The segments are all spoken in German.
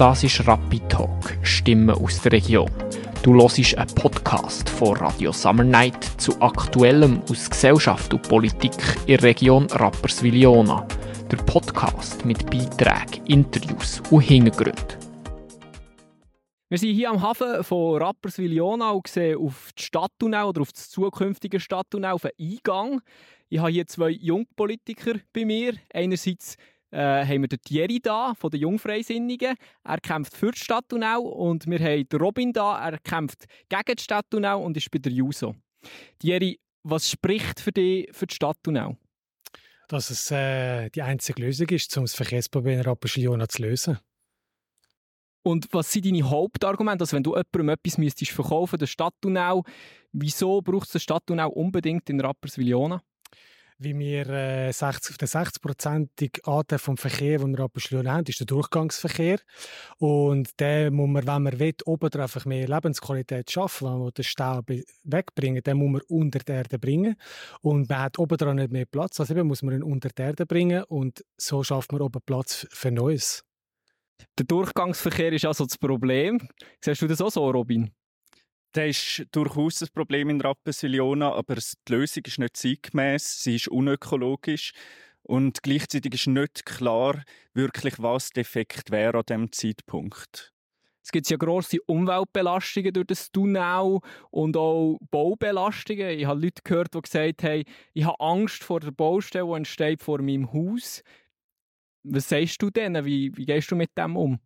Das ist Rapid Talk, Stimmen aus der Region. Du hörst einen Podcast von Radio Summer Night zu Aktuellem aus Gesellschaft und Politik in der Region Rapperswil-Jona. Der Podcast mit Beiträgen, Interviews und Hintergründen. Wir sind hier am Hafen von Rapperswil-Jona und sehen auf die Stadttunnel oder auf das zukünftige Stadttunnel auf den Eingang. Ich habe hier zwei Jungpolitiker bei mir. Einerseits äh, haben wir den Thierry da, von den Jungfreisinnigen. Er kämpft für die Stadttunnel. Und wir haben den Robin da, er kämpft gegen die Stadttunnel und ist bei der Juso. Thierry, was spricht für dich für die Stadttunnel? Dass es äh, die einzige Lösung ist, um das Verkehrsproblem in Rapperswil zu lösen. Und was sind deine Hauptargumente? Also wenn du jemandem etwas müsstest verkaufen, den Stadttunnel, wieso braucht es den Stadttunnel unbedingt in Rapperswil-Jona? Wie wir äh, 60, den 60-prozentigen Anteil vom Verkehr, den wir abgeschlossen haben, ist der Durchgangsverkehr. Und den muss man, wenn man will, oben einfach mehr Lebensqualität schaffen, wenn man den Stau wegbringen den muss man unter die Erde bringen. Und man hat oben dran nicht mehr Platz. Also eben muss man ihn unter die Erde bringen und so schafft man oben Platz für Neues. Der Durchgangsverkehr ist also das Problem. Siehst du das auch so, Robin? Das ist durchaus ein Problem in Rapperswil-Jona, aber die Lösung ist nicht zeitgemäß, sie ist unökologisch und gleichzeitig ist nicht klar, wirklich was der Effekt wäre an diesem Zeitpunkt. Es gibt ja grosse Umweltbelastungen durch das Tunnel und auch Baubelastungen. Ich habe Leute gehört, die gesagt haben, ich habe Angst vor der Baustelle, die entsteht vor meinem Haus. Was sagst du denn? Wie, wie gehst du mit dem um?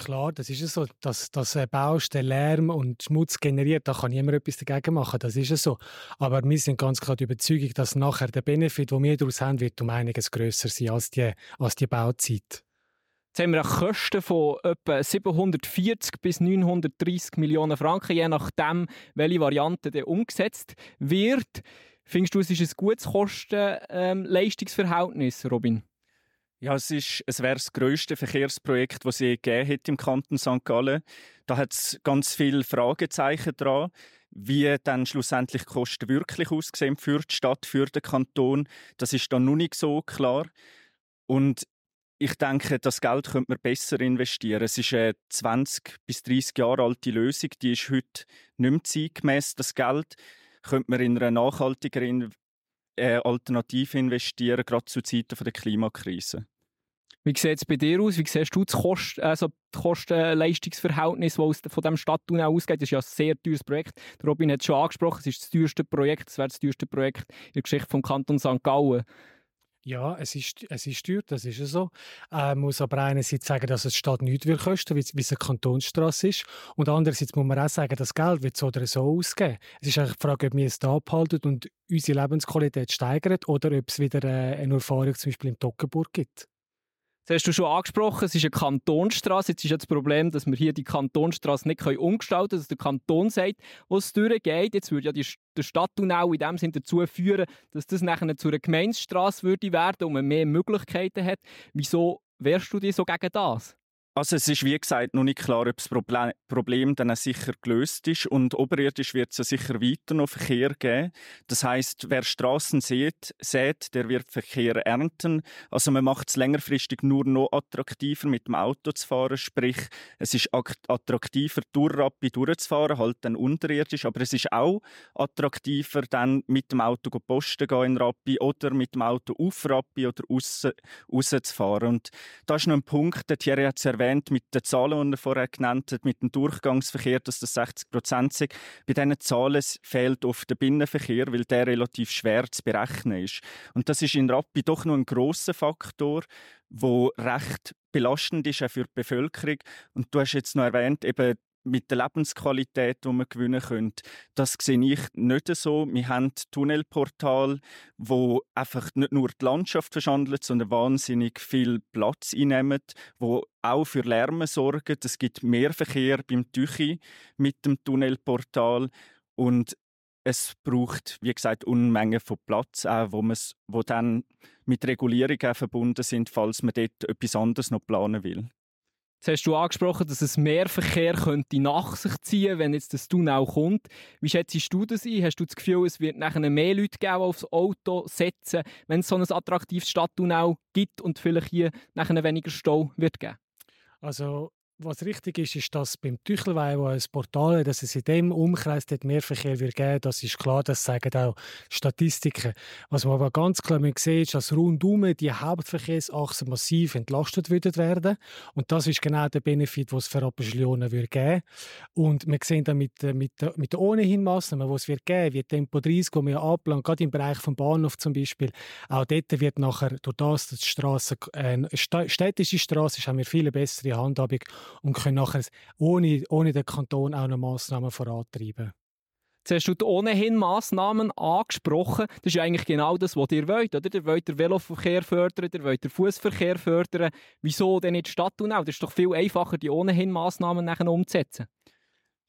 Klar, das ist so, dass das Baustelle Lärm und Schmutz generiert, da kann niemand etwas dagegen machen, das ist so. Aber wir sind ganz klar der Überzeugung, dass nachher der Benefit, den wir daraus haben, wird um einiges grösser sein als die, als die Bauzeit. Jetzt haben wir Kosten von etwa 740 bis 930 Millionen Franken, je nachdem, welche Variante dann umgesetzt wird. Findest du, es ist ein gutes Kosten-Leistungsverhältnis, ähm, Robin? Ja, es, ist, es wäre das grösste Verkehrsprojekt, das es je gegeben hat im Kanton St. Gallen. Da hat es ganz viele Fragezeichen dran, wie dann schlussendlich die Kosten wirklich aussehen für die Stadt, für den Kanton. Das ist dann noch nicht so klar. Und ich denke, das Geld könnte man besser investieren. Es ist eine 20 bis 30 Jahre alte Lösung, die ist heute nicht mehr zeitgemäß. Das Geld könnte man in einer nachhaltigeren äh, Alternative investieren, gerade zu Zeiten der Klimakrise. Wie sieht es bei dir aus? Wie siehst du das Kost, also Kosten-Leistungsverhältnis, das von diesem Stadttunnel ausgeht? Das ist ja ein sehr teures Projekt. Robin hat es schon angesprochen, es ist das teuerste Projekt, es wäre das teuerste Projekt in der Geschichte des Kantons St. Gallen. Ja, es ist, es ist teuer, das ist so. Man äh, muss aber einerseits sagen, dass es die Stadt nichts will kosten, wie es eine Kantonsstraße ist. Und andererseits muss man auch sagen, das Geld wird so oder so ausgeben. Es ist eigentlich die Frage, ob wir es da abhalten und unsere Lebensqualität steigert oder ob es wieder äh, eine Erfahrung zum Beispiel in Toggenburg gibt. Das hast du schon angesprochen, es ist eine Kantonstraße. Jetzt ist das Problem, dass wir hier die Kantonstraße nicht umgestalten können, dass der Kanton sagt, wo es durchgeht. Jetzt würde ja die, der Stadttunnel in dem Sinne dazu führen, dass das nachher zu einer Gemeindestraße würde und man mehr Möglichkeiten hat. Wieso wärst du dir so gegen das? Also es ist wie gesagt noch nicht klar, ob das Problem dann sicher gelöst ist und oberirdisch wird es sicher weiter noch Verkehr geben. Das heißt, wer Straßen sieht, sät, der wird Verkehr ernten. Also man macht es längerfristig nur noch attraktiver mit dem Auto zu fahren, sprich es ist attraktiver durch Rappi durchzufahren, halt dann unterirdisch, aber es ist auch attraktiver dann mit dem Auto posten gehen in Rappi oder mit dem Auto auf Rappi oder raus, raus zu fahren. Und da ist noch ein Punkt, der Thierry hat erwähnt, mit den Zahlen, die er vorher genannt hat, mit dem Durchgangsverkehr, dass das 60 Prozent sind. Bei diesen Zahlen fehlt oft der Binnenverkehr, weil der relativ schwer zu berechnen ist. Und das ist in Rappi doch noch ein großer Faktor, wo recht belastend ist auch für die Bevölkerung. Und du hast jetzt noch erwähnt, eben mit der Lebensqualität, die man gewinnen könnte. Das sehe ich nicht so. Wir haben Tunnelportal, wo einfach nicht nur die Landschaft verschandelt, sondern wahnsinnig viel Platz einnehmen, wo auch für Lärm sorgen. Es gibt mehr Verkehr beim Tüchi mit dem Tunnelportal und es braucht, wie gesagt, Unmengen von Platz, auch, wo, wo dann mit Regulierungen verbunden sind, falls man dort etwas anderes noch planen will. Jetzt hast du angesprochen, dass es mehr Verkehr könnte nach sich ziehen wenn jetzt das Tunnel kommt. Wie schätzt du das ein? Hast du das Gefühl, es wird nachher mehr Leute geben, die aufs Auto setzen, wenn es so ein attraktives Stadttunnel gibt und vielleicht hier nachher weniger Stau wird geben? Also was richtig ist, ist, dass beim Tüchelweih, wo ein Portal dass es in dem Umkreis dort mehr Verkehr wird geben. Das ist klar, das sagen auch Statistiken. Was man aber ganz klar sieht, ist, dass rundum die Hauptverkehrsachsen massiv entlastet werden. Und das ist genau der Benefit, den es für wird geben. Und wir sehen dann mit, mit, mit den ohnehin Massnahmen, die es wird geben, wie Tempo 30, wo wir anplanen, gerade im Bereich vom Bahnhof zum Beispiel, auch dort wird nachher, durch das, dass die Strasse, äh, städtische Straße ist, haben wir viele bessere Handhabung und können nachher ohne, ohne den Kanton auch noch Massnahmen vorantreiben. Jetzt hast du ohnehin Massnahmen angesprochen. Das ist ja eigentlich genau das, was ihr wollt. Oder? Ihr wollt den Veloverkehr fördern, ihr wollt den Fußverkehr fördern. Wieso denn nicht Stadttunnel? Das ist doch viel einfacher, die ohnehin Massnahmen nachher umzusetzen.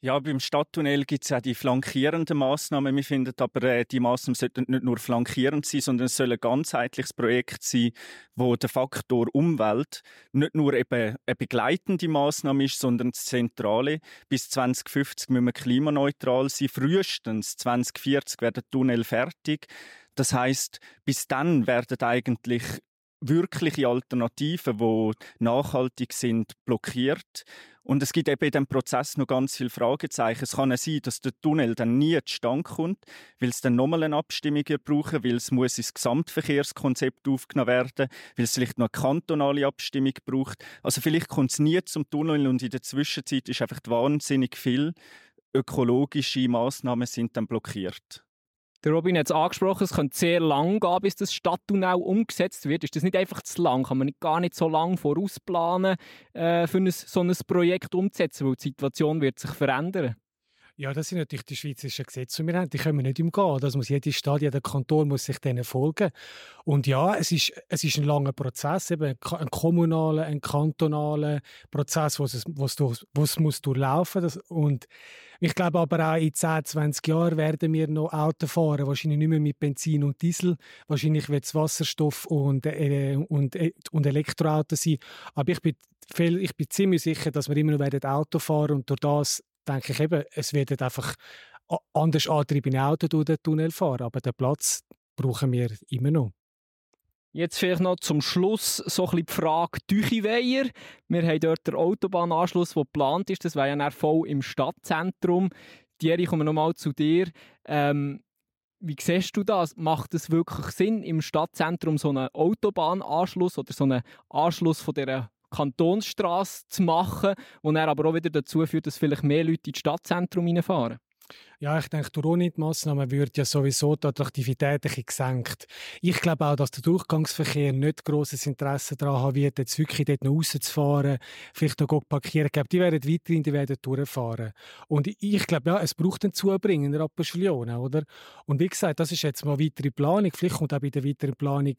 Ja, beim Stadttunnel gibt es auch die flankierenden Massnahmen. Wir finden aber, äh, die Massnahmen sollten nicht nur flankierend sein, sondern es soll ein ganzheitliches Projekt sein, wo der Faktor Umwelt nicht nur eben eine begleitende Massnahme ist, sondern das Zentrale. Bis 2050 müssen wir klimaneutral sein. Frühestens 2040 werden Tunnel fertig. Das heißt, bis dann werden eigentlich wirkliche Alternativen, die nachhaltig sind, blockiert. Und es gibt eben in diesem Prozess noch ganz viele Fragezeichen. Es kann sein, dass der Tunnel dann nie zustande kommt, weil es dann nochmal eine Abstimmung brauchen weil es muss ins Gesamtverkehrskonzept aufgenommen werden, weil es vielleicht noch eine kantonale Abstimmung braucht. Also vielleicht kommt es nie zum Tunnel und in der Zwischenzeit ist einfach wahnsinnig viel ökologische Maßnahmen sind dann blockiert. Der Robin hat es angesprochen, es könnte sehr lang gehen, bis das Stadttunnel umgesetzt wird. Ist das nicht einfach zu lang? Kann man nicht, gar nicht so lange vorausplanen, äh, für ein, so ein Projekt umzusetzen, weil die Situation wird sich verändern? Ja, das sind natürlich die schweizerischen Gesetze, die wir haben. Die können wir nicht umgehen. Das muss jede Stadt, jeder Kanton muss sich denen folgen. Und ja, es ist, es ist ein langer Prozess, eben ein kommunaler, ein kantonaler Prozess, wo es, wo es, durch, wo es muss durchlaufen. Das, und ich glaube aber auch in 10, 20 Jahren werden wir noch Auto fahren, wahrscheinlich nicht mehr mit Benzin und Diesel. Wahrscheinlich wird es Wasserstoff und, äh, und, äh, und Elektroauto sein. Aber ich bin, viel, ich bin ziemlich sicher, dass wir immer noch Auto fahren und durch das denke ich eben, es wird einfach anders antriebene Autos durch den Tunnel fahren, aber den Platz brauchen wir immer noch. Jetzt vielleicht noch zum Schluss so ein bisschen die Frage Tüchiweier. Wir haben dort den Autobahnanschluss, der geplant ist. Das wäre ja dann voll im Stadtzentrum. Thierry, kommen wir nochmal zu dir. Ähm, wie siehst du das? Macht es wirklich Sinn, im Stadtzentrum so einen Autobahnanschluss oder so einen Anschluss von dieser Kantonsstraße zu machen, wo dann aber auch wieder dazu führt, dass vielleicht mehr Leute ins Stadtzentrum reinfahren. Ja, ich denke, durch ohne die Massnahmen wird ja sowieso die Attraktivität ein gesenkt. Ich glaube auch, dass der Durchgangsverkehr nicht grosses Interesse daran haben wird, jetzt wirklich dort noch rauszufahren, vielleicht noch parkieren. Ich glaube, die werden weiterhin, die werden durchfahren. Und ich glaube, ja, es braucht einen Zubringen in der Rapperswil oder? Und wie gesagt, das ist jetzt mal weitere Planung. Vielleicht kommt auch bei der weiteren Planung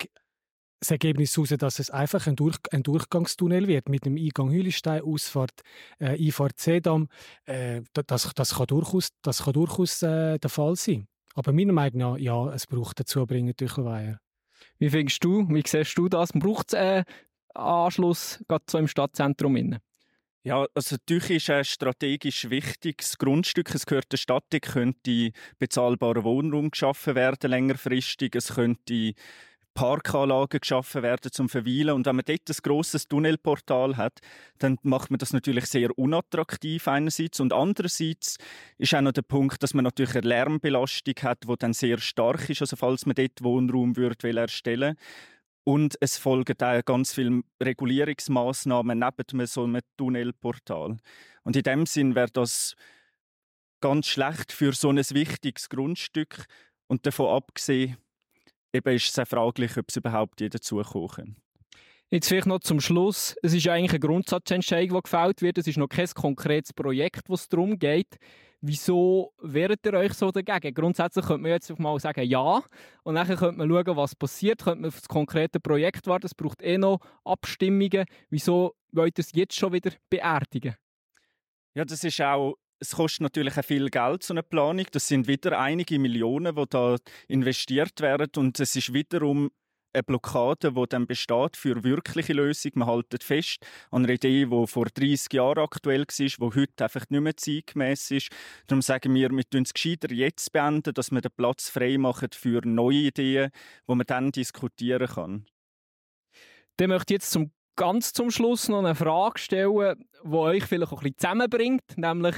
das Ergebnis heraus, dass es einfach ein, Durch ein Durchgangstunnel wird mit dem Eingang Hülistein, Ausfahrt, äh, Einfahrt Seedam. Äh, das, das kann durchaus, das kann durchaus äh, der Fall sein. Aber meiner Meinung nach, ja, es braucht dazu bringen Weiher. Wie findest du, wie siehst du das? Braucht es äh, Anschluss gerade so im Stadtzentrum? Innen? Ja, also natürlich ist ein strategisch wichtiges Grundstück. Es gehört der Stadt, könnte bezahlbarer Wohnraum geschaffen werden längerfristig. Es könnte Parkanlagen geschaffen werden zum Verweilen. Und wenn man dort ein grosses Tunnelportal hat, dann macht man das natürlich sehr unattraktiv einerseits. Und andererseits ist auch noch der Punkt, dass man natürlich eine Lärmbelastung hat, die dann sehr stark ist, also falls man dort Wohnraum würde erstellen und es folgen auch ganz viele Regulierungsmaßnahmen neben so einem Tunnelportal. Und in dem Sinn wäre das ganz schlecht für so ein wichtiges Grundstück. Und davon abgesehen, eben ist es sehr fraglich, ob es überhaupt jeder zukommen kann. Jetzt vielleicht noch zum Schluss. Es ist eigentlich eine Grundsatzentscheidung, die gefällt wird. Es ist noch kein konkretes Projekt, wo es darum geht. Wieso wehrt ihr euch so dagegen? Grundsätzlich könnte man jetzt mal sagen, ja. Und dann könnte man schauen, was passiert. Könnte man auf das konkrete Projekt warten. Es braucht eh noch Abstimmungen. Wieso wollt ihr es jetzt schon wieder beerdigen? Ja, das ist auch es kostet natürlich auch viel Geld, so eine Planung. Das sind wieder einige Millionen, die da investiert werden. Und es ist wiederum eine Blockade, die dann besteht für wirkliche Lösung. Man haltet fest an einer Idee, die vor 30 Jahren aktuell war, die heute einfach nicht mehr zeitgemäß ist. Darum sagen wir, wir tun es gescheiter jetzt beenden, dass wir den Platz frei machen für neue Ideen, die man dann diskutieren kann. Dann möchte jetzt zum ganz zum Schluss noch eine Frage stellen, die euch vielleicht auch ein bisschen zusammenbringt, nämlich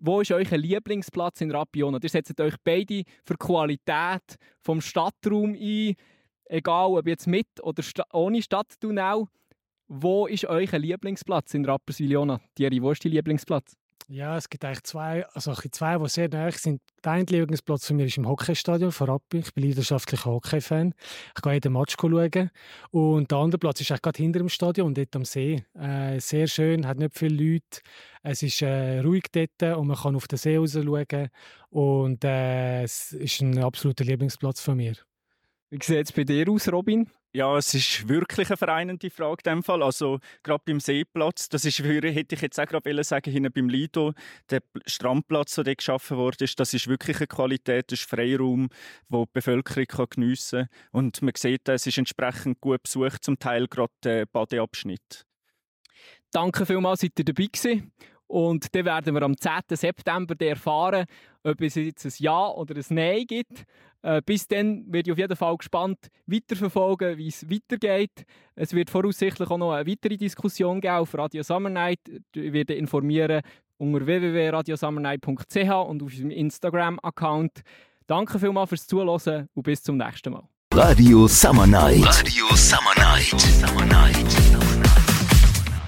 wo ist euer Lieblingsplatz in Rapiona? Ihr setzt euch beide für die Qualität vom Stadtraum ein, egal ob jetzt mit oder sta ohne Stadttunnel. Wo ist euer Lieblingsplatz in Rapperswil-Jona? Thierry, wo ist dein Lieblingsplatz? Ja, es gibt eigentlich zwei, also zwei, die sehr nahe sind. Der eine Lieblingsplatz von mir ist im Hockeystadion von Rappi. Ich bin leidenschaftlicher Hockey-Fan. Ich gehe jeden Match schauen. Und der andere Platz ist eigentlich gerade hinter dem Stadion, dort am See. Äh, sehr schön, hat nicht viele Leute. Es ist äh, ruhig dort und man kann auf den See raus schauen. Und äh, es ist ein absoluter Lieblingsplatz von mir. Wie sieht es bei dir aus, Robin? Ja, es ist wirklich eine vereinende Frage in dem Fall. Also gerade beim Seeplatz, das ist, hätte ich jetzt auch gerade sagen, hinten beim Lido, der Strandplatz, der dort geschaffen wurde, das ist wirklich eine Qualität, das ist Freiraum, wo die Bevölkerung kann geniessen kann. Und man sieht, es ist entsprechend gut besucht, zum Teil gerade der Badeabschnitt. Danke vielmals, seid ihr dabei gewesen. Und dann werden wir am 10. September erfahren, ob es jetzt ein Ja oder ein Nein gibt. Äh, bis dann werde ich auf jeden Fall gespannt weiterverfolgen, wie es weitergeht. Es wird voraussichtlich auch noch eine weitere Diskussion geben auf Radio Summer Night. Ich werde informieren unter www.radiosummernight.ch und auf unserem Instagram-Account. Danke vielmals fürs Zuhören und bis zum nächsten Mal. Radio Summer Night. Radio Summer Night. Summer Night.